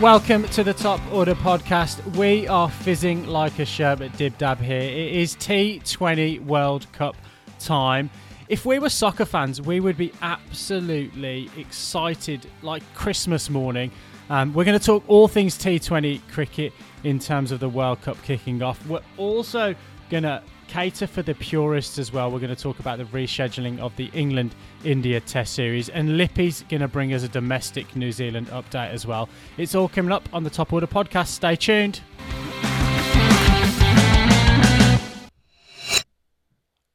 Welcome to the Top Order podcast. We are fizzing like a sherbet dib dab here. It is T20 World Cup time. If we were soccer fans, we would be absolutely excited like Christmas morning. Um, we're going to talk all things T20 cricket in terms of the World Cup kicking off. We're also going to cater for the purists as well. We're going to talk about the rescheduling of the England India Test Series, and Lippy's going to bring us a domestic New Zealand update as well. It's all coming up on the Top Order podcast. Stay tuned.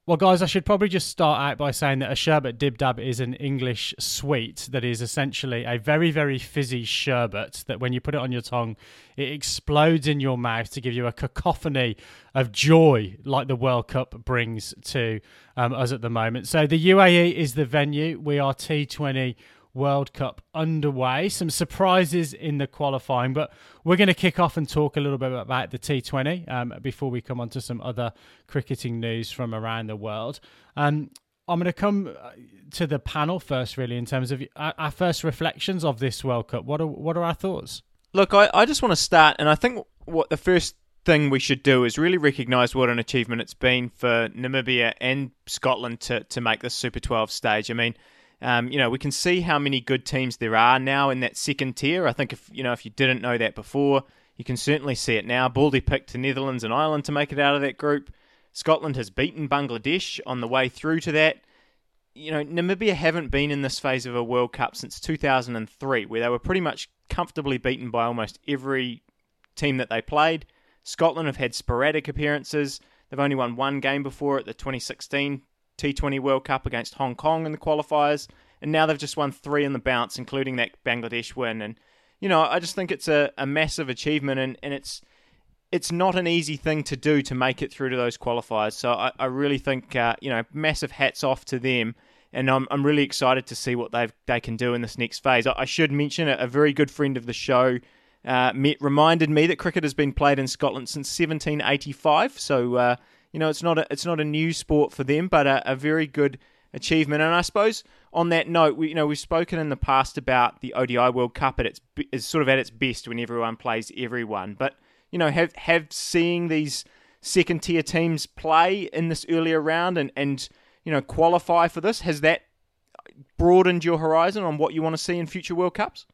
Well, guys, I should probably just start out by saying that a sherbet dib dab is an English sweet that is essentially a very, very fizzy sherbet that when you put it on your tongue, it explodes in your mouth to give you a cacophony of joy like the World Cup brings to um, us at the moment. So the UAE is the venue. We are T20 World Cup underway. Some surprises in the qualifying, but we're going to kick off and talk a little bit about the T20 um, before we come on to some other cricketing news from around the world. Um, I'm going to come uh, to the panel first, really, in terms of our first reflections of this World Cup. What are what are our thoughts? Look, I, I just want to start, and I think what the first thing we should do is really recognise what an achievement it's been for Namibia and Scotland to, to make this Super 12 stage. I mean, um, you know, we can see how many good teams there are now in that second tier. I think if you know if you didn't know that before, you can certainly see it now. Baldy picked the Netherlands and Ireland to make it out of that group. Scotland has beaten Bangladesh on the way through to that. You know, Namibia haven't been in this phase of a World Cup since 2003, where they were pretty much comfortably beaten by almost every team that they played. Scotland have had sporadic appearances. They've only won one game before at the 2016 T20 World Cup against Hong Kong in the qualifiers, and now they've just won three in the bounce, including that Bangladesh win. And you know, I just think it's a, a massive achievement, and, and it's it's not an easy thing to do to make it through to those qualifiers. So I, I really think uh, you know, massive hats off to them. And I'm, I'm really excited to see what they they can do in this next phase. I, I should mention a, a, very good friend of the show uh, met, reminded me that cricket has been played in Scotland since 1785. So uh, you know, it's not a, it's not a new sport for them, but a, a very good achievement. And I suppose on that note, we, you know, we've spoken in the past about the ODI World Cup at its is sort of at its best when everyone plays everyone. But you know, have have seeing these second tier teams play in this earlier round and and you know qualify for this has that broadened your horizon on what you want to see in future World Cups?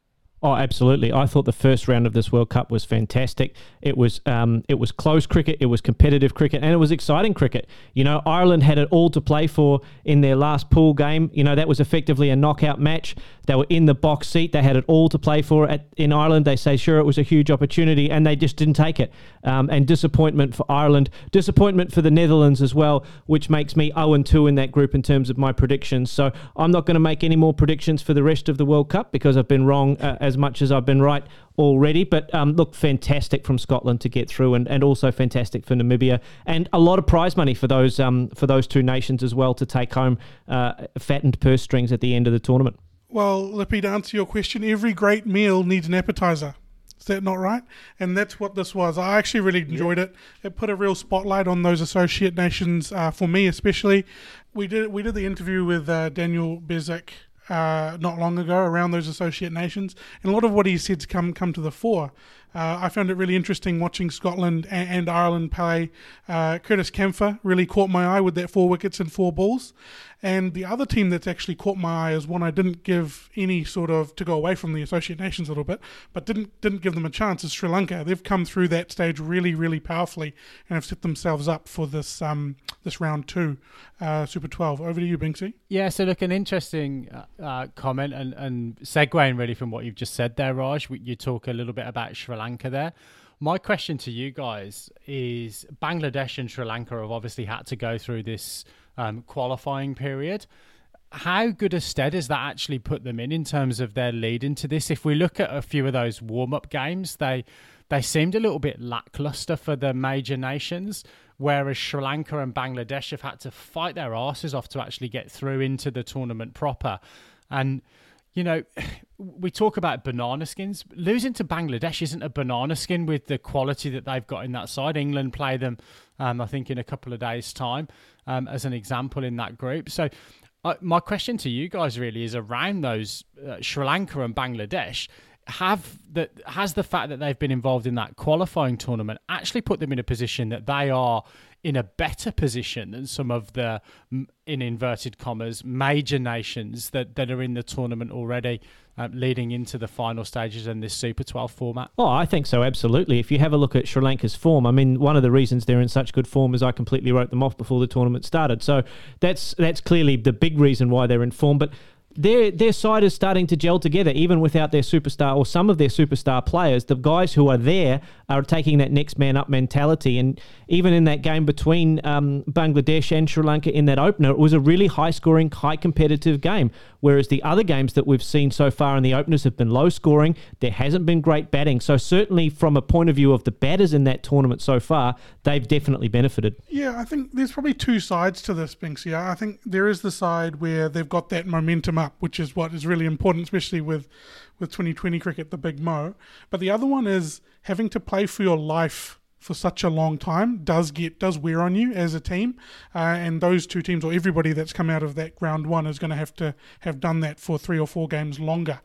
Oh, absolutely! I thought the first round of this World Cup was fantastic. It was um, it was close cricket, it was competitive cricket, and it was exciting cricket. You know, Ireland had it all to play for in their last pool game. You know, that was effectively a knockout match. They were in the box seat. They had it all to play for at, in Ireland. They say, sure, it was a huge opportunity, and they just didn't take it. Um, and disappointment for Ireland, disappointment for the Netherlands as well, which makes me 0 2 in that group in terms of my predictions. So I'm not going to make any more predictions for the rest of the World Cup because I've been wrong uh, as much as I've been right already. But um, look, fantastic from Scotland to get through, and, and also fantastic for Namibia, and a lot of prize money for those um, for those two nations as well to take home uh, fattened purse strings at the end of the tournament. Well, Lippy, to answer your question, every great meal needs an appetizer. Is that not right? And that's what this was. I actually really enjoyed yeah. it. It put a real spotlight on those associate nations uh, for me, especially. We did we did the interview with uh, Daniel Bezic uh, not long ago around those associate nations, and a lot of what he said's come come to the fore. Uh, I found it really interesting watching Scotland and, and Ireland play. Uh, Curtis Campher really caught my eye with that four wickets and four balls. And the other team that's actually caught my eye is one I didn't give any sort of to go away from the Associate Nations a little bit, but didn't didn't give them a chance. Is Sri Lanka? They've come through that stage really, really powerfully and have set themselves up for this um, this round two, uh, Super Twelve. Over to you, Binksy. Yeah. So look, an interesting uh, uh comment and and segueing really from what you've just said there, Raj. You talk a little bit about Sri Lanka there. My question to you guys is Bangladesh and Sri Lanka have obviously had to go through this um, qualifying period. How good a stead has that actually put them in in terms of their lead into this? If we look at a few of those warm up games, they they seemed a little bit lackluster for the major nations, whereas Sri Lanka and Bangladesh have had to fight their asses off to actually get through into the tournament proper. And you know, we talk about banana skins. Losing to Bangladesh isn't a banana skin with the quality that they've got in that side. England play them, um, I think, in a couple of days' time um, as an example in that group. So, uh, my question to you guys really is around those uh, Sri Lanka and Bangladesh. have that has the fact that they've been involved in that qualifying tournament actually put them in a position that they are in a better position than some of the in inverted commas major nations that, that are in the tournament already uh, leading into the final stages in this super 12 format? Oh i think so absolutely. If you have a look at sri lanka's form i mean one of the reasons they're in such good form is i completely wrote them off before the tournament started. So that's that's clearly the big reason why they're in form. But their their side is starting to gel together, even without their superstar or some of their superstar players. The guys who are there are taking that next man up mentality, and even in that game between um, Bangladesh and Sri Lanka in that opener, it was a really high scoring, high competitive game. Whereas the other games that we've seen so far in the openers have been low scoring. There hasn't been great batting. So certainly from a point of view of the batters in that tournament so far, they've definitely benefited. Yeah, I think there's probably two sides to this, Binksy. I think there is the side where they've got that momentum up, which is what is really important, especially with with 2020 cricket, the big mo. But the other one is having to play for your life for such a long time does get does wear on you as a team, uh, and those two teams or everybody that's come out of that round one is going to have to have done that for three or four games longer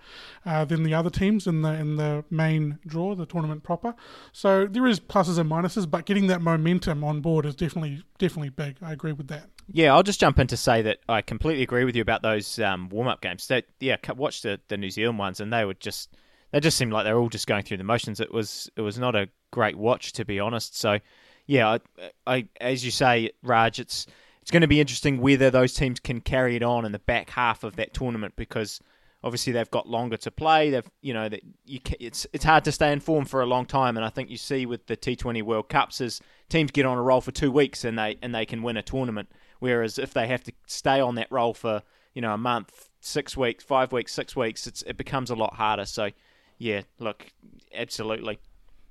uh, than the other teams in the in the main draw, the tournament proper. So there is pluses and minuses, but getting that momentum on board is definitely definitely big. I agree with that. Yeah, I'll just jump in to say that I completely agree with you about those um, warm up games. That yeah, watch the the New Zealand ones, and they were just they just seemed like they're all just going through the motions. It was it was not a great watch to be honest. So yeah, I, I as you say, Raj, it's it's going to be interesting whether those teams can carry it on in the back half of that tournament because obviously they've got longer to play. They've you know that you can, it's it's hard to stay in form for a long time, and I think you see with the T20 World Cups as teams get on a roll for two weeks and they and they can win a tournament. Whereas if they have to stay on that role for you know a month, six weeks, five weeks, six weeks, it becomes a lot harder. So yeah, look, absolutely.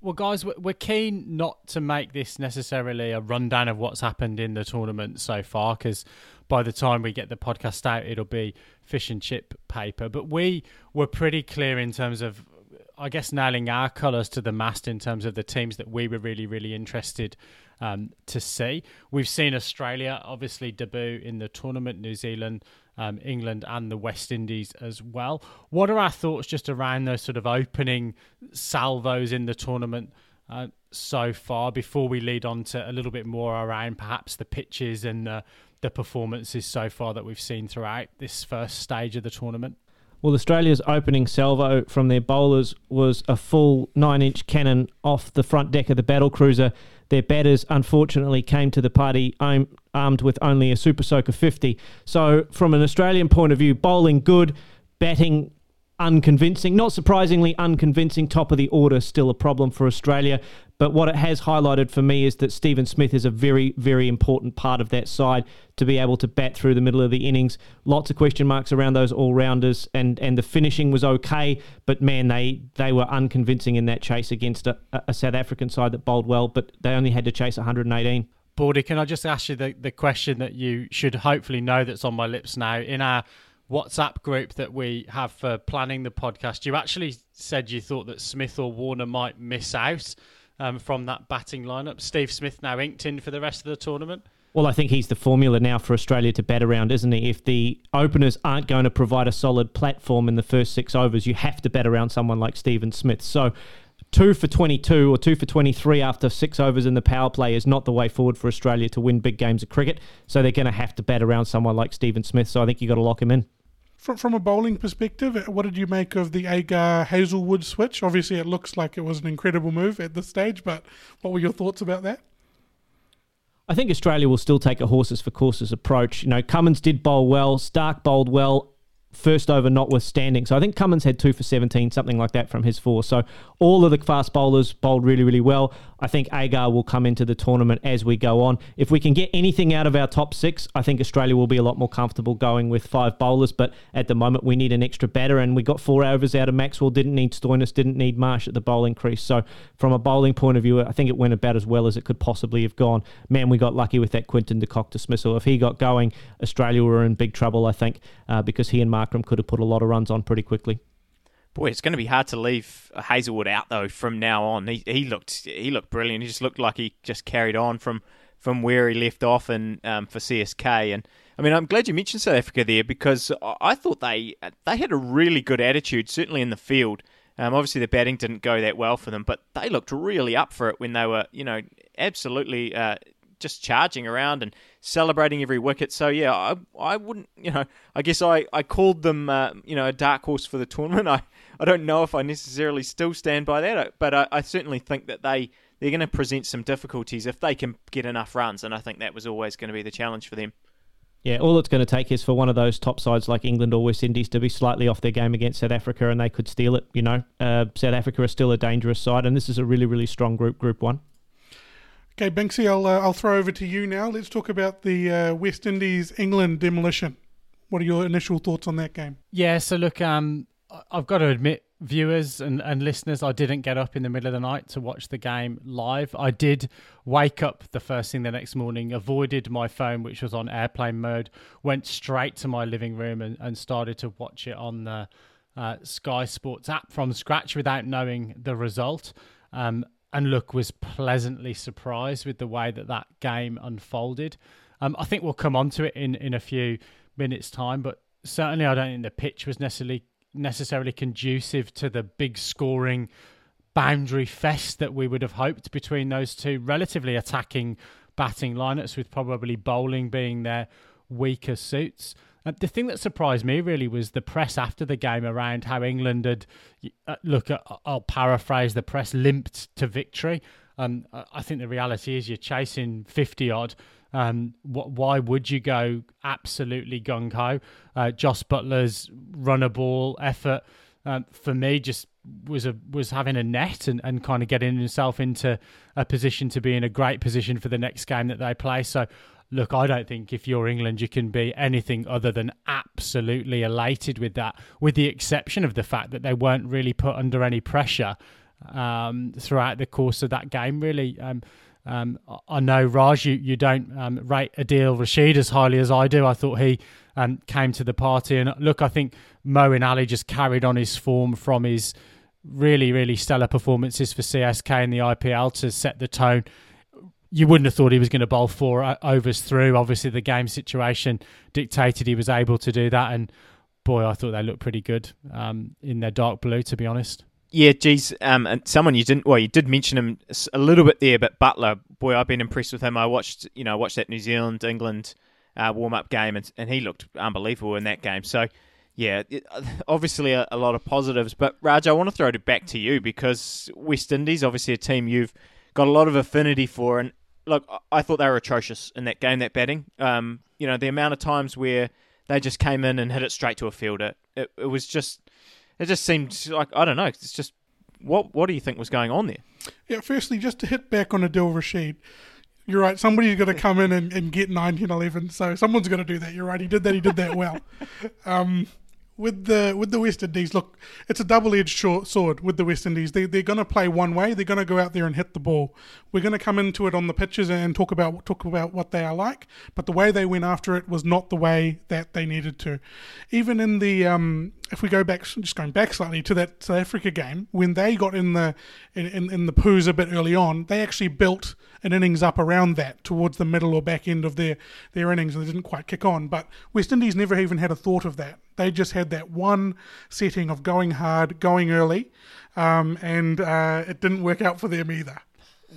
Well, guys, we're keen not to make this necessarily a rundown of what's happened in the tournament so far, because by the time we get the podcast out, it'll be fish and chip paper. But we were pretty clear in terms of, I guess, nailing our colours to the mast in terms of the teams that we were really, really interested um, to see. We've seen Australia obviously debut in the tournament, New Zealand um, England and the West Indies as well. What are our thoughts just around those sort of opening salvos in the tournament uh, so far before we lead on to a little bit more around perhaps the pitches and the, the performances so far that we've seen throughout this first stage of the tournament? Well, Australia's opening salvo from their bowlers was a full nine inch cannon off the front deck of the battle cruiser their batters, unfortunately, came to the party armed with only a Super Soaker 50. So, from an Australian point of view, bowling good, batting unconvincing. Not surprisingly, unconvincing. Top of the order, still a problem for Australia. But what it has highlighted for me is that Steven Smith is a very, very important part of that side to be able to bat through the middle of the innings. Lots of question marks around those all rounders, and, and the finishing was okay, but man, they, they were unconvincing in that chase against a, a South African side that bowled well, but they only had to chase 118. Bordy, can I just ask you the, the question that you should hopefully know that's on my lips now? In our WhatsApp group that we have for planning the podcast, you actually said you thought that Smith or Warner might miss out um, from that batting lineup. Steve Smith now inked in for the rest of the tournament. Well, I think he's the formula now for Australia to bat around, isn't he? If the openers aren't going to provide a solid platform in the first six overs, you have to bat around someone like Steven Smith. So, two for 22 or two for 23 after six overs in the power play is not the way forward for Australia to win big games of cricket. So, they're going to have to bat around someone like Steven Smith. So, I think you've got to lock him in. From, from a bowling perspective, uh, what did you make of the Agar Hazlewood switch? Obviously, it looks like it was an incredible move at this stage, but what were your thoughts about that? I think Australia will still take a horses for courses approach. You know, Cummins did bowl well, Stark bowled well first over notwithstanding. So I think Cummins had two for 17, something like that from his four. So all of the fast bowlers bowled really, really well. I think Agar will come into the tournament as we go on. If we can get anything out of our top six, I think Australia will be a lot more comfortable going with five bowlers. But at the moment, we need an extra batter, and we got four overs out of Maxwell. Didn't need Stoinis, didn't need Marsh at the bowling crease. So from a bowling point of view, I think it went about as well as it could possibly have gone. Man, we got lucky with that Quinton de Kock dismissal. If he got going, Australia were in big trouble, I think, uh, because he and Markram could have put a lot of runs on pretty quickly. Boy, it's going to be hard to leave Hazlewood out though from now on. He he looked he looked brilliant. He just looked like he just carried on from from where he left off and um, for CSK. And I mean, I'm glad you mentioned South Africa there because I thought they they had a really good attitude, certainly in the field. Um, obviously, the batting didn't go that well for them, but they looked really up for it when they were, you know, absolutely uh, just charging around and celebrating every wicket. So yeah, I I wouldn't, you know, I guess I I called them, uh, you know, a dark horse for the tournament. I I don't know if I necessarily still stand by that, but I, I certainly think that they they're going to present some difficulties if they can get enough runs, and I think that was always going to be the challenge for them. Yeah, all it's going to take is for one of those top sides like England or West Indies to be slightly off their game against South Africa, and they could steal it. You know, uh, South Africa is still a dangerous side, and this is a really, really strong group, Group One. Okay, Banksy, I'll uh, I'll throw over to you now. Let's talk about the uh, West Indies England demolition. What are your initial thoughts on that game? Yeah, so look, um, I've got to admit, viewers and, and listeners, I didn't get up in the middle of the night to watch the game live. I did wake up the first thing the next morning, avoided my phone, which was on airplane mode, went straight to my living room and, and started to watch it on the uh, Sky Sports app from scratch without knowing the result. Um, and look, was pleasantly surprised with the way that that game unfolded. Um, I think we'll come on to it in, in a few minutes' time, but certainly I don't think the pitch was necessarily necessarily conducive to the big scoring boundary fest that we would have hoped between those two relatively attacking batting lineups, with probably bowling being their weaker suits. Uh, the thing that surprised me really was the press after the game around how England had, uh, look, uh, I'll paraphrase the press, limped to victory. Um, I think the reality is you're chasing 50 odd um, wh- why would you go absolutely gung ho? Uh, Jos Buttler's run a ball effort um, for me just was a was having a net and, and kind of getting himself into a position to be in a great position for the next game that they play. So look, I don't think if you're England, you can be anything other than absolutely elated with that, with the exception of the fact that they weren't really put under any pressure um, throughout the course of that game. Really, um, um, I know Raj, you, you don't um, rate Adil Rashid as highly as I do. I thought he um, came to the party, and look, I think Moeen Ali just carried on his form from his really, really stellar performances for CSK in the IPL to set the tone. You wouldn't have thought he was going to bowl four overs through. Obviously, the game situation dictated he was able to do that, and boy, I thought they looked pretty good um, in their dark blue, to be honest. Yeah, geez, um, and someone you didn't well, you did mention him a little bit there, but Buttler, boy, I've been impressed with him. I watched, you know, watched that New Zealand England uh, warm up game, and, and he looked unbelievable in that game. So, yeah, it, obviously a, a, lot of positives. But Raj, I want to throw it back to you because West Indies, obviously a team you've got a lot of affinity for, and look, I thought they were atrocious in that game, that batting. Um, you know, the amount of times where they just came in and hit it straight to a fielder, it, it was just it just seemed like I don't know. It's just what what do you think was going on there? Yeah, firstly, just to hit back on Adil Rashid, you're right. Somebody's got to come in and, and get 1911. So someone's going to do that. You're right. He did that. He did that well. Um, with the with the West Indies, look, it's a double edged sword with the West Indies. They they're going to play one way. They're going to go out there and hit the ball. We're going to come into it on the pitches and talk about talk about what they are like. But the way they went after it was not the way that they needed to. Even in the um, if we go back, just going back slightly to that South Africa game, when they got in the in, in, in the poos a bit early on, they actually built an innings up around that towards the middle or back end of their their innings, and they didn't quite kick on. But West Indies never even had a thought of that. They just had that one setting of going hard, going early, um, and uh, it didn't work out for them either.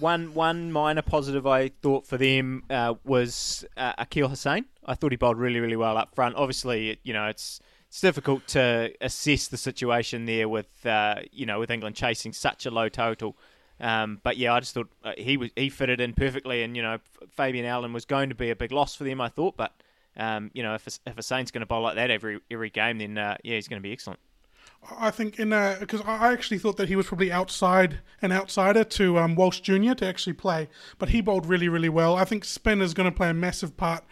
One one minor positive I thought for them uh, was uh, Akeal Hosein. I thought he bowled really really well up front. Obviously, you know it's it's difficult to assess the situation there with uh, you know with England chasing such a low total. Um, but yeah, I just thought uh, he was he fitted in perfectly, and you know Fabian Allen was going to be a big loss for them. I thought, but um, you know if a, if Hosein's going to bowl like that every every game, then uh, yeah, he's going to be excellent. I think in because I actually thought that he was probably outside an outsider to um, Walsh Jr. to actually play, but he bowled really really well. I think spin is going to play a massive part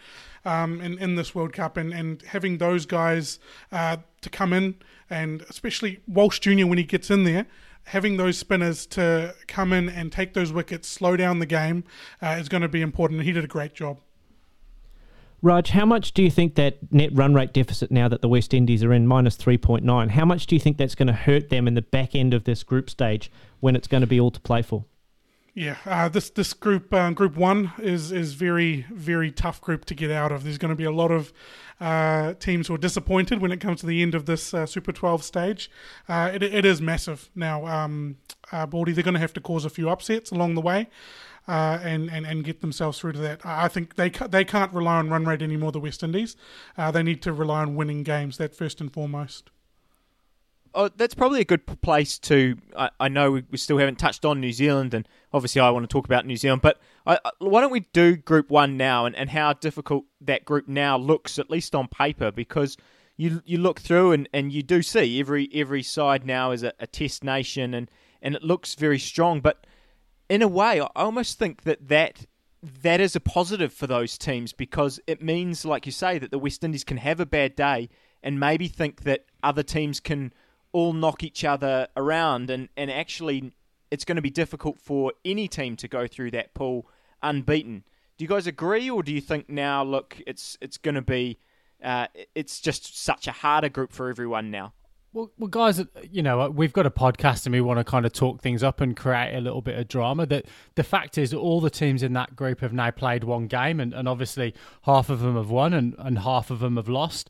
um, in, in this World Cup and, and having those guys uh, to come in and especially Walsh Jr. when he gets in there, having those spinners to come in and take those wickets, slow down the game uh, is going to be important. He did a great job. Raj, how much do you think that net run rate deficit now that the West Indies are in minus 3.9, how much do you think that's going to hurt them in the back end of this group stage when it's going to be all to play for? Yeah, uh, this this group uh, group one is is very very tough group to get out of. There's going to be a lot of uh, teams who are disappointed when it comes to the end of this uh, Super 12 stage. Uh, it, it is massive now. Um, uh, Baldy, they're going to have to cause a few upsets along the way. Uh, and, and, and get themselves through to that. I think they ca- they can't rely on run rate anymore. The West Indies, uh, they need to rely on winning games. That first and foremost. Oh, that's probably a good place to. I, I know we, we, still haven't touched on New Zealand, and obviously I want to talk about New Zealand. But I, I, why don't we do Group One now, and, and how difficult that group now looks, at least on paper, because you you look through and, and you do see every every side now is a, a test nation, and, and it looks very strong. But in a way, I almost think that that that is a positive for those teams because it means, like you say, that the West Indies can have a bad day and maybe think that other teams can all knock each other around, and, and actually, it's going to be difficult for any team to go through that pool unbeaten. Do you guys agree, or do you think now, look, it's it's going to be, uh, it's just such a harder group for everyone now? Well, well, guys, you know we've got a podcast and we want to kind of talk things up and create a little bit of drama. That the fact is, all the teams in that group have now played one game, and, and obviously half of them have won and, and half of them have lost.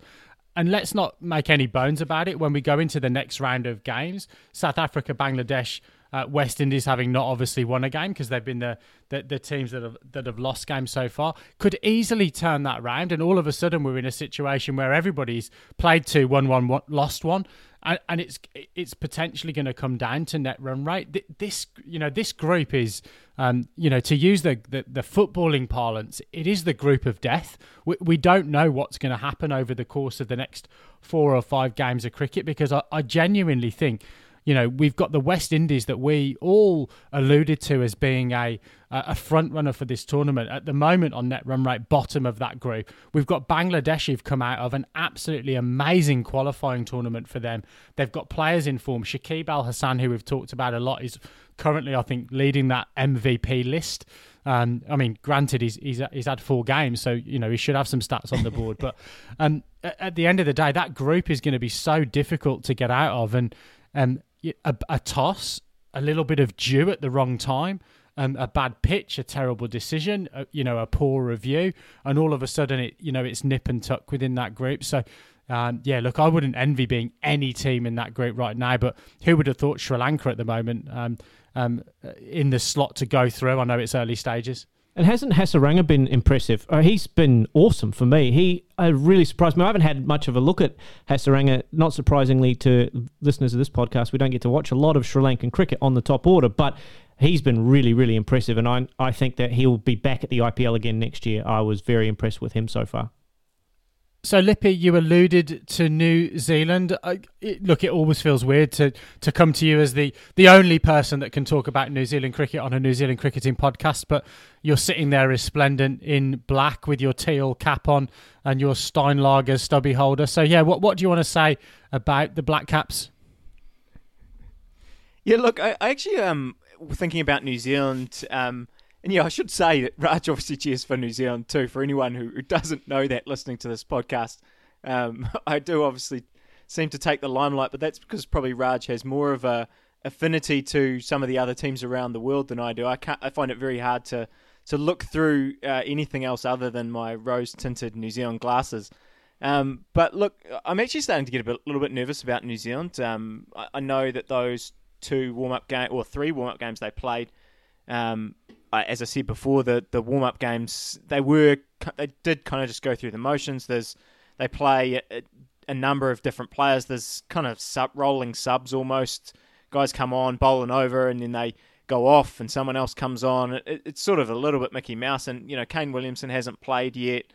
And let's not make any bones about it. When we go into the next round of games, South Africa, Bangladesh, uh, West Indies having not obviously won a game because they've been the, the, the teams that have that have lost games so far could easily turn that round, and all of a sudden we're in a situation where everybody's played two, one, one lost one, and, and it's it's potentially going to come down to net run rate. This you know this group is um, you know to use the, the, the footballing parlance, it is the group of death. We, we don't know what's going to happen over the course of the next four or five games of cricket because I, I genuinely think you know, we've got the West Indies that we all alluded to as being a a front runner for this tournament at the moment on net run rate, bottom of that group. We've got Bangladesh who've come out of an absolutely amazing qualifying tournament for them. They've got players in form. Shakib Al Hasan, who we've talked about a lot, is currently, I think, leading that MVP list. Um, I mean, granted, he's, he's he's had four games, so you know he should have some stats on the board. but um, at the end of the day, that group is going to be so difficult to get out of, and um, a, a toss, a little bit of dew at the wrong time, um, a bad pitch, a terrible decision, a, you know, a poor review, and all of a sudden it, you know, it's nip and tuck within that group. So, um, yeah, look, I wouldn't envy being any team in that group right now, but who would have thought Sri Lanka at the moment um, um, in the slot to go through? I know it's early stages. And hasn't Hasaranga been impressive? Uh, he's been awesome for me. He uh, really surprised me. I haven't had much of a look at Hasaranga. Not surprisingly to listeners of this podcast, we don't get to watch a lot of Sri Lankan cricket on the top order, but he's been really, really impressive. And I, I think that he'll be back at the IPL again next year. I was very impressed with him so far. So Lippy, you alluded to New Zealand. I, it, look, it always feels weird to to come to you as the the only person that can talk about New Zealand cricket on a New Zealand cricketing podcast. But you're sitting there resplendent in black with your teal cap on and your Steinlager stubby holder. So yeah, what what do you want to say about the Black Caps? Yeah, look, I, I actually um thinking about New Zealand. Um, and yeah, I should say that Raj obviously cheers for New Zealand too. For anyone who, doesn't know that listening to this podcast, um, I do obviously seem to take the limelight, but that's because probably Raj has more of a affinity to some of the other teams around the world than I do. I can't. I find it very hard to to look through uh, anything else other than my rose tinted New Zealand glasses. Um, but look, I'm actually starting to get a bit, little bit nervous about New Zealand. Um, I, I, know that those two warm up game or three warm up games they played um, as I said before, the the warm up games they were they did kind of just go through the motions. There's they play a, a number of different players. There's kind of sub rolling subs almost. Guys come on bowling over and then they go off and someone else comes on. It, it's sort of a little bit Mickey Mouse. And you know Kane Williamson hasn't played yet,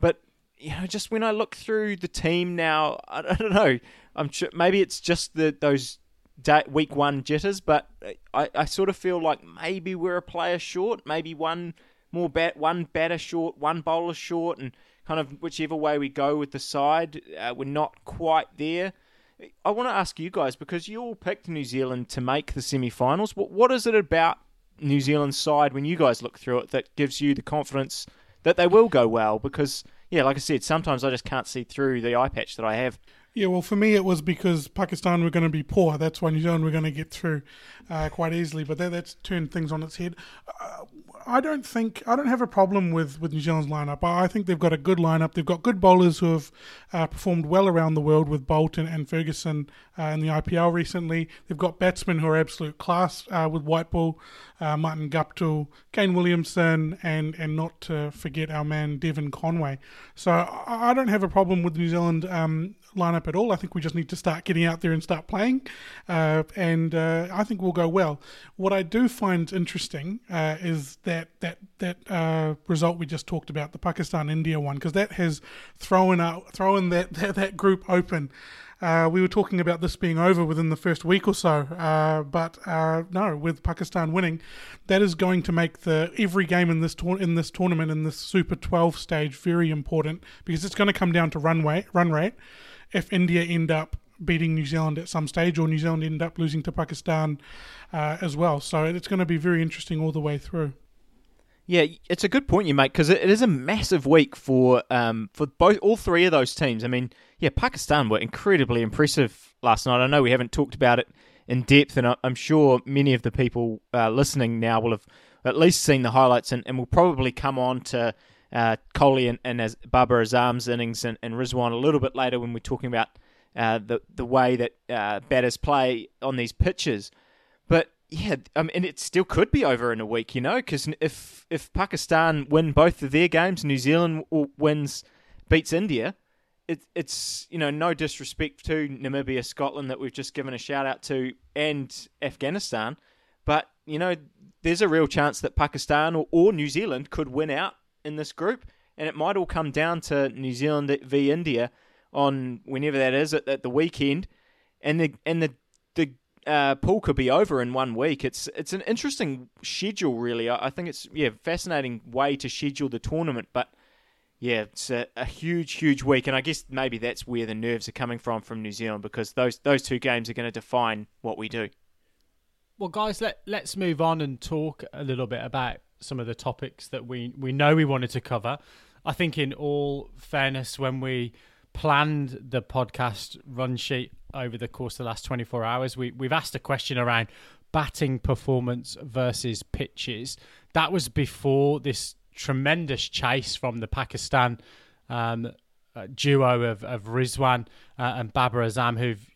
but you know just when I look through the team now, I, I don't know. I'm sure maybe it's just the those day, week one jitters, but I, I sort of feel like maybe we're a player short, maybe one more bat, one batter short, one bowler short, and kind of whichever way we go with the side, uh, we're not quite there. I want to ask you guys because you all picked New Zealand to make the semi-finals. What what is it about New Zealand's side when you guys look through it that gives you the confidence that they will go well? Because yeah, like I said, sometimes I just can't see through the eye patch that I have. Yeah, well, for me, it was because Pakistan were going to be poor. That's why New Zealand were going to get through uh, quite easily. But that, that's turned things on its head. Uh, I don't think I don't have a problem with, with New Zealand's lineup. I think they've got a good lineup. They've got good bowlers who have uh, performed well around the world with Bolton and Ferguson uh, in the IPL recently. They've got batsmen who are absolute class uh, with White Ball, uh, Martin Guptill, Kane Williamson, and and not to forget our man Devon Conway. So I, I don't have a problem with New Zealand um, lineup at all. I think we just need to start getting out there and start playing, uh, and uh, I think we'll go well. What I do find interesting uh, is that that that uh, result we just talked about, the Pakistan India one, because that has thrown out thrown that that, that group open. Uh, we were talking about this being over within the first week or so, uh, but uh, no, with Pakistan winning, that is going to make the every game in this in this tournament in this Super 12 stage very important because it's going to come down to run rate, run rate if India end up beating New Zealand at some stage or New Zealand end up losing to Pakistan uh, as well. So it's going to be very interesting all the way through. Yeah, it's a good point you make because it is a massive week for um, for both all three of those teams. I mean, yeah, Pakistan were incredibly impressive last night. I know we haven't talked about it in depth, and I'm sure many of the people uh, listening now will have at least seen the highlights and, and will probably come on to uh, Kohli and, and as Babar Azam's innings and, and Rizwan a little bit later when we're talking about uh, the the way that uh, batters play on these pitches. But yeah, I mean, it still could be over in a week, you know, because if if Pakistan win both of their games, New Zealand wins beats India. It, it's you know no disrespect to Namibia, Scotland that we've just given a shout out to, and Afghanistan, but you know there's a real chance that Pakistan or, or New Zealand could win out in this group, and it might all come down to New Zealand v India on whenever that is at, at the weekend, and the and the the uh, pool could be over in one week. It's it's an interesting schedule, really. I, I think it's yeah fascinating way to schedule the tournament, but yeah, it's a, a, huge, huge week, and I guess maybe that's where the nerves are coming from from New Zealand because those those two games are going to define what we do. Well, guys, let let's move on and talk a little bit about some of the topics that we we know we wanted to cover. I think, in all fairness, when we planned the podcast run sheet over the course of the last 24 hours, we we've asked a question around batting performance versus pitches. That was before this tremendous chase from the Pakistan um, uh, duo of, of Rizwan uh, and Babar Azam, who've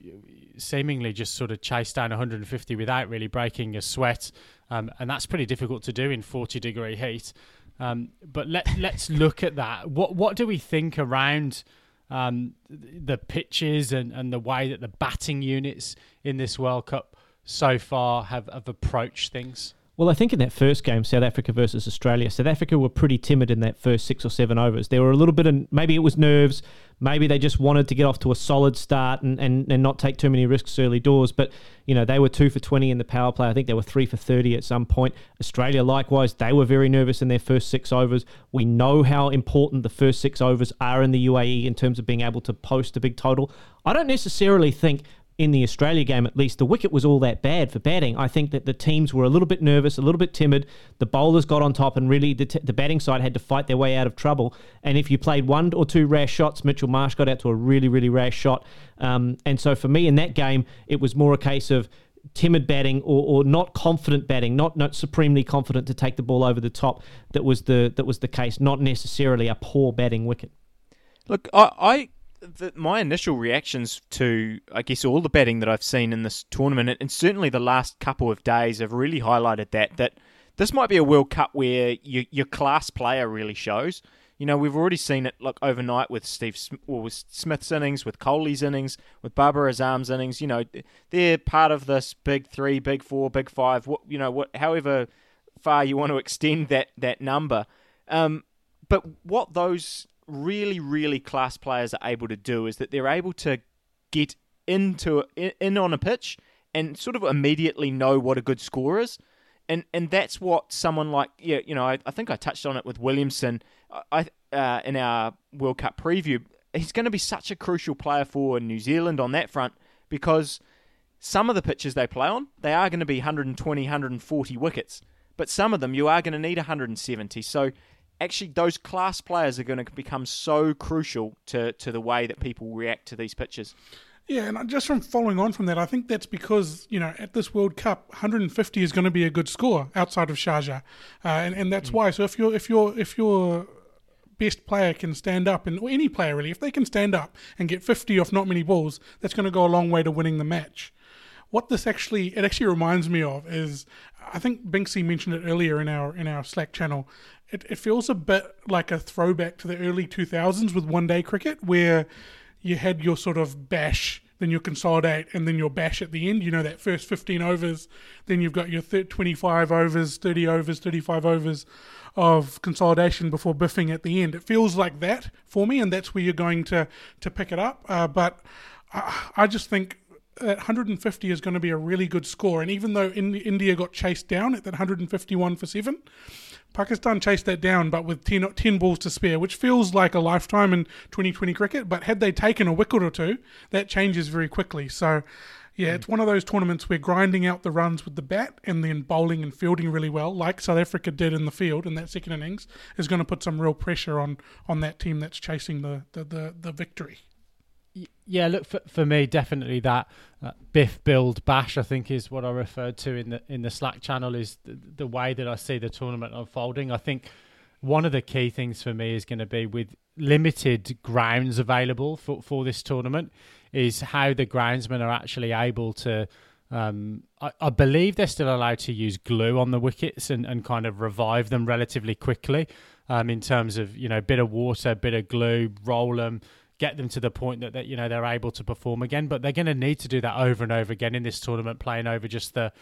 seemingly just sort of chased down 150 without really breaking a sweat. Um, and that's pretty difficult to do in 40 degree heat. Um, but let, let's look at that. What, what do we think around um, the pitches and, and the way that the batting units in this World Cup so far have, have approached things? Well, I think in that first game, South Africa versus Australia, South Africa were pretty timid in that first six or seven overs. There were a little bit of maybe it was nerves, maybe they just wanted to get off to a solid start and, and, and not take too many risks early doors. But, you know, they were two for 20 in the power play. I think they were three for 30 at some point. Australia, likewise, they were very nervous in their first six overs. We know how important the first six overs are in the UAE in terms of being able to post a big total. I don't necessarily think in the Australia game, at least, the wicket was all that bad for batting. I think that the teams were a little bit nervous, a little bit timid. The bowlers got on top, and really the, t- the batting side had to fight their way out of trouble. And if you played one or two rash shots, Mitchell Marsh got out to a really, really rash shot. Um, and so for me in that game, it was more a case of timid batting or, or not confident batting, not not supremely confident to take the ball over the top. That was the that was the case, not necessarily a poor batting wicket. Look, I, I the, my initial reactions to, I guess, all the betting that I've seen in this tournament, and certainly the last couple of days have really highlighted that that this might be a World Cup where you, your class player really shows. You know, we've already seen it look overnight with Steve well, with Smith's innings, with Kohli's innings, with Babar Azam's innings. You know, they're part of this big three, big four, big five. What you know, what however far you want to extend that that number. Um, but what those really, really class players are able to do is that they're able to get into in, on a pitch and sort of immediately know what a good score is. And, and that's what someone like yeah you know I, I think I touched on it with Williamson I uh, in our World Cup preview he's going to be such a crucial player for New Zealand on that front because some of the pitches they play on they are going to be 120 140 wickets but some of them you are going to need 170 so actually those class players are going to become so crucial to, to the way that people react to these pitches. Yeah, and just from following on from that, I think that's because you know at this World Cup, 150 is going to be a good score outside of Sharjah, uh, and and that's mm. why. So if you're if you're if your best player can stand up, and or any player really, if they can stand up and get 50 off not many balls, that's going to go a long way to winning the match. What this actually it actually reminds me of is I think Binksy mentioned it earlier in our in our Slack channel. It, it feels a bit like a throwback to the early 2000s with one day cricket, where you had your sort of bash, then your consolidate, and then your bash at the end. You know, that first 15 overs, then you've got your 25 overs, 30 overs, 35 overs of consolidation before biffing at the end. It feels like that for me, and that's where you're going to, to pick it up. Uh, but I, I just think Uh, 150 is going to be a really good score. And even though in, India got chased down at that 151 for 7, Pakistan chased that down, but with 10, 10, balls to spare, which feels like a lifetime in 2020 cricket. But had they taken a wicket or two, that changes very quickly. So, yeah, hmm. it's one of those tournaments where grinding out the runs with the bat and then bowling and fielding really well, like South Africa did in the field in that second innings, is going to put some real pressure on on that team that's chasing the, the, the, the victory. Yeah, look for for me, definitely that uh, biff build bash. I think is what I referred to in the in the Slack channel is the, the way that I see the tournament unfolding. I think one of the key things for me is going to be with limited grounds available for for this tournament is how the groundsmen are actually able to. Um, I, I, believe they're still allowed to use glue on the wickets and, and kind of revive them relatively quickly. Um, in terms of you know, bit of water, bit of glue, roll them, get them to the point that, that you know they're able to perform again. But they're going to need to do that over and over again in this tournament, playing over just the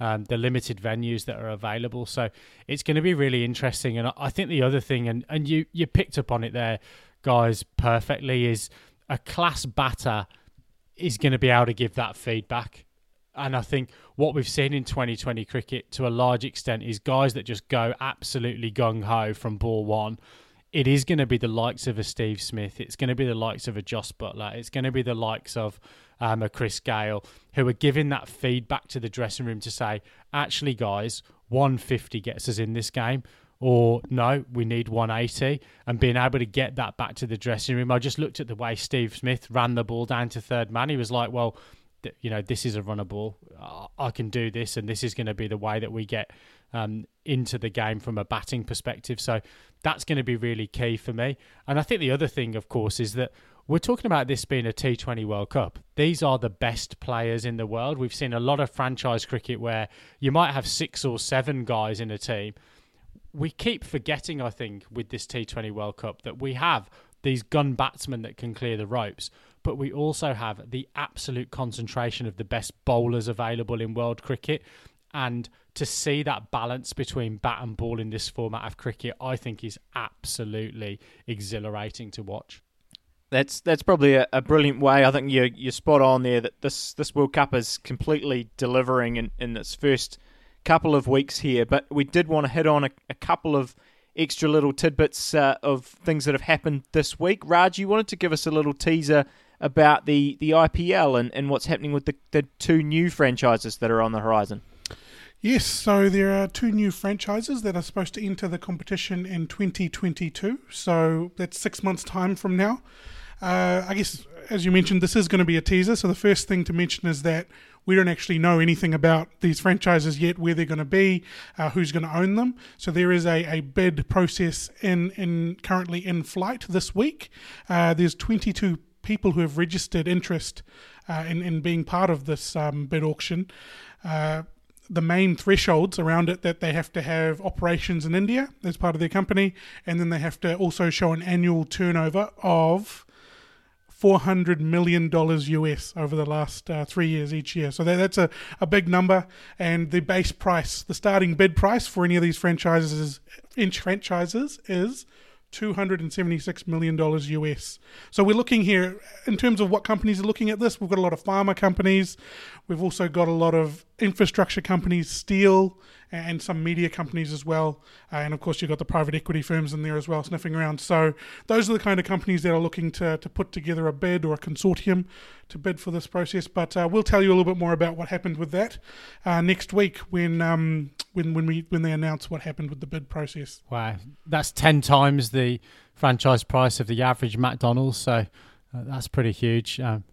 um, the limited venues that are available. So it's going to be really interesting. And I think the other thing, and and you you picked up on it there, guys, perfectly, is a class batter is going to be able to give that feedback. And I think what we've seen in 2020 cricket to a large extent is guys that just go absolutely gung ho from ball one it is going to be the likes of a Steve Smith. It's going to be the likes of a Jos Buttler. It's going to be the likes of um, a Chris Gayle who are giving that feedback to the dressing room to say, actually, guys, 150 gets us in this game. Or no, we need 180, and being able to get that back to the dressing room. I just looked at the way Steve Smith ran the ball down to third man. He was like, "Well, you know, this is a runner ball. I can do this, and this is going to be the way that we get um, into the game from a batting perspective. So that's going to be really key for me. And I think the other thing, of course, is that we're talking about this being a T20 World Cup. These are the best players in the world. We've seen a lot of franchise cricket where you might have six or seven guys in a team. We keep forgetting, I think, with this T20 World Cup that we have these gun batsmen that can clear the ropes, but we also have the absolute concentration of the best bowlers available in world cricket. And to see that balance between bat and ball in this format of cricket, I think is absolutely exhilarating to watch. That's that's probably a, a, brilliant way. I think you're you're spot on there. That this this World Cup is completely delivering in, in its first couple of weeks here. But we did want to hit on a, a couple of extra little tidbits uh, of things that have happened this week. Raj, you wanted to give us a little teaser about the, the IPL and, and what's happening with the, the two new franchises that are on the horizon. Yes, so there are two new franchises that are supposed to enter the competition in 2022. So that's six months' time from now. Uh, I guess, as you mentioned, this is going to be a teaser. So the first thing to mention is that we don't actually know anything about these franchises yet, where they're going to be, uh, who's going to own them. So there is a, a bid process in, in currently in flight this week. Uh, there's 22 people who have registered interest uh, in, in being part of this um, bid auction. Uh, the main thresholds around it that they have to have operations in India as part of their company, and then they have to also show an annual turnover of four hundred million dollars US over the last uh, three years each year. So that, that's a, a big number, and the base price, the starting bid price for any of these franchises, inch franchises is $276 million US. So we're looking here in terms of what companies are looking at this. We've got a lot of pharma companies. We've also got a lot of infrastructure companies, steel, and some media companies as well. Uh, and of course, you've got the private equity firms in there as well, sniffing around. So those are the kind of companies that are looking to, to put together a bid or a consortium to bid for this process. But uh, we'll tell you a little bit more about what happened with that uh, next week when um, when when we when they announce what happened with the bid process. Wow, that's ten times the franchise price of the average McDonald's. So uh, that's pretty huge. Um,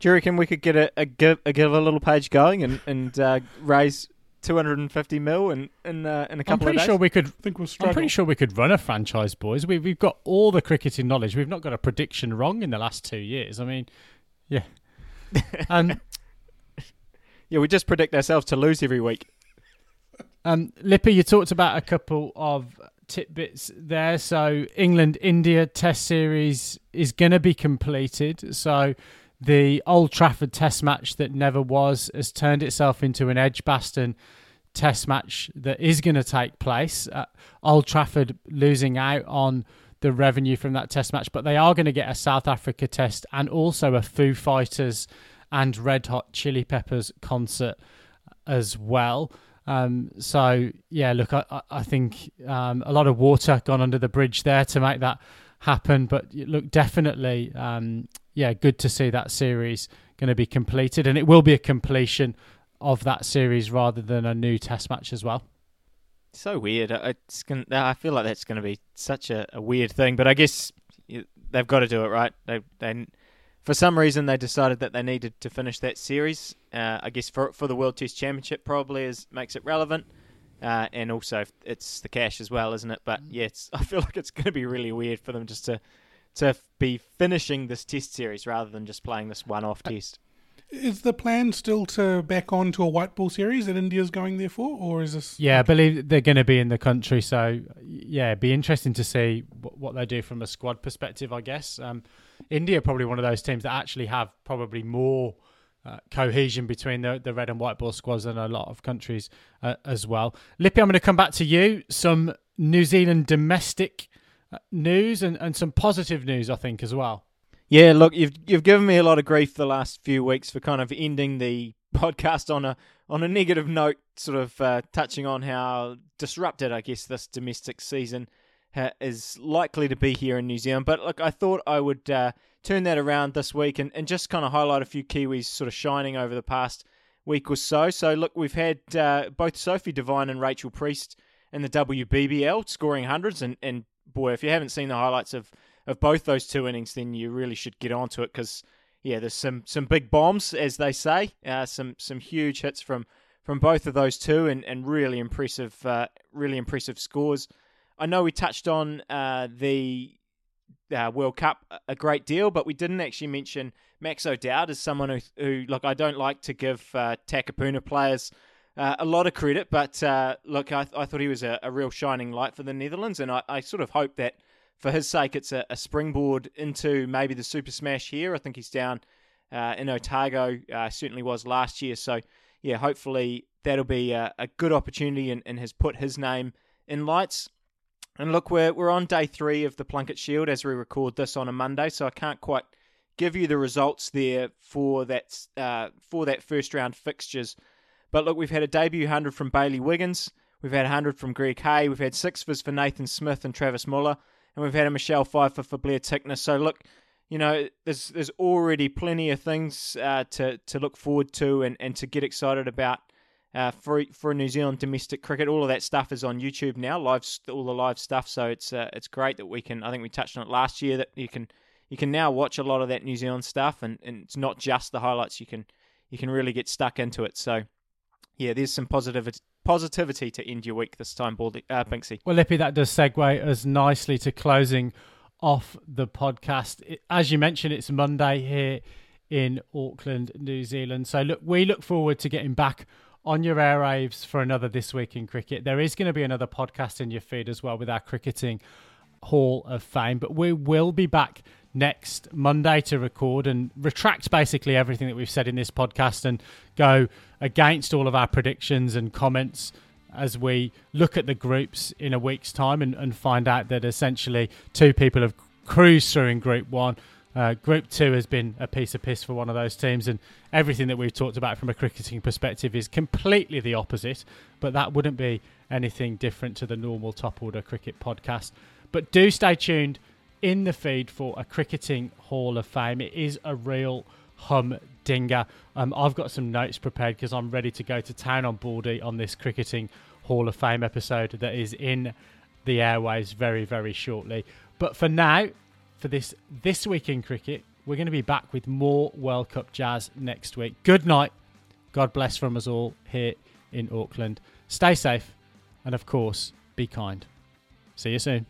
do you reckon we could get a, a give a give a little page going and and uh, raise 250 mil in in, uh, in a couple I'm pretty of days? sure we could. I think we'll struggle. I'm pretty sure we could run a franchise, boys. We, we've got all the cricketing knowledge. We've not got a prediction wrong in the last two years. I mean, yeah. Um, yeah, we just predict ourselves to lose every week. Um, Lippy, you talked about a couple of tidbits there. So England India Test series is going to be completed. So the Old Trafford Test match that never was has turned itself into an Edgbaston Test match that is going to take place. Uh, Old Trafford losing out on the revenue from that Test match, but they are going to get a South Africa Test and also a Foo Fighters and Red Hot Chili Peppers concert as well. Um, so yeah, look, I, I think um, a lot of water gone under the bridge there to make that happen. But look, definitely, um, yeah, good to see that series going to be completed, and it will be a completion of that series rather than a new Test match as well. So weird. It's gonna, I feel like that's going to be such a, a, weird thing, but I guess they've got to do it right. They, they, for some reason, they decided that they needed to finish that series. Uh, I guess for for the World Test Championship probably is makes it relevant. Uh, and also it's the cash as well, isn't it? But mm. yeah, I feel like it's going to be really weird for them just to to be finishing this test series rather than just playing this one-off uh, test. Is the plan still to back on to a white ball series that India's going there for, or is this? Yeah, I believe they're going to be in the country, so yeah, it'd be interesting to see what they do from a squad perspective. I guess um, India probably one of those teams that actually have probably more. Uh, cohesion between the, the red and white ball squads than a lot of countries uh, as well. Lippy, I'm going to come back to you. Some New Zealand domestic uh, news and, and some positive news, I think, as well. Yeah, look, you've you've given me a lot of grief the last few weeks for kind of ending the podcast on a on a negative note, sort of uh, touching on how disrupted, I guess, this domestic season ha- is likely to be here in New Zealand. But look, I thought I would uh, turn that around this week and, and just kind of highlight a few Kiwis sort of shining over the past week or so. So look, we've had uh, both Sophie Devine and Rachel Priest in the WBBL scoring hundreds, and and boy, if you haven't seen the highlights of of both those two innings, then you really should get onto it because yeah, there's some some big bombs as they say, uh, some some huge hits from from both of those two, and and really impressive, uh, really impressive scores. I know we touched on uh, the uh, World Cup a great deal, but we didn't actually mention Max O'Dowd as someone who, who look, I don't like to give uh, Takapuna players uh, a lot of credit, but uh, look, I, I thought he was a, a, real shining light for the Netherlands, and I, I sort of hope that for his sake, it's a, a, springboard into maybe the Super Smash here. I think he's down uh, in Otago, uh, certainly was last year. So, yeah, hopefully that'll be a, a good opportunity and, and, has put his name in lights. And look, we're, we're on day three of the Plunket Shield as we record this on a Monday, so I can't quite give you the results there for that uh, for that first round fixtures. But look, we've had a debut hundred from Bailey Wiggins, we've had hundred from Greg Hay, we've had sixes for Nathan Smith and Travis Muller, and we've had a Michelle Pfeiffer for Blair Tickner. So look, you know, there's there's already plenty of things uh, to to look forward to and, and to get excited about uh, for for New Zealand domestic cricket. All of that stuff is on YouTube now, live all the live stuff. So it's uh, it's great that we can. I think we touched on it last year that you can you can now watch a lot of that New Zealand stuff, and, and it's not just the highlights. You can you can really get stuck into it. So yeah, there's some positive positivity to end your week this time, Baldy, uh. Well, Lippy, that does segue us nicely to closing off the podcast. As you mentioned, it's Monday here in Auckland, New Zealand. So look, we look forward to getting back on your airwaves for another this week in cricket. There is going to be another podcast in your feed as well with our cricketing Hall of Fame, but we will be back next Monday to record and retract basically everything that we've said in this podcast and go against all of our predictions and comments as we look at the groups in a week's time and, and find out that essentially two people have cruised through in Group 1 Uh, group two has been a piece of piss for one of those teams, and everything that we've talked about from a cricketing perspective is completely the opposite. But that wouldn't be anything different to the normal top order cricket podcast. But do stay tuned in the feed for a cricketing Hall of Fame. It is a real humdinger. Um, I've got some notes prepared because I'm ready to go to town on Baldy on this cricketing Hall of Fame episode that is in the airways very, very shortly. But for now, for this this week in cricket, we're going to be back with more World Cup jazz next week. Good night. God bless from us all here in Auckland. Stay safe, and of course, be kind. See you soon.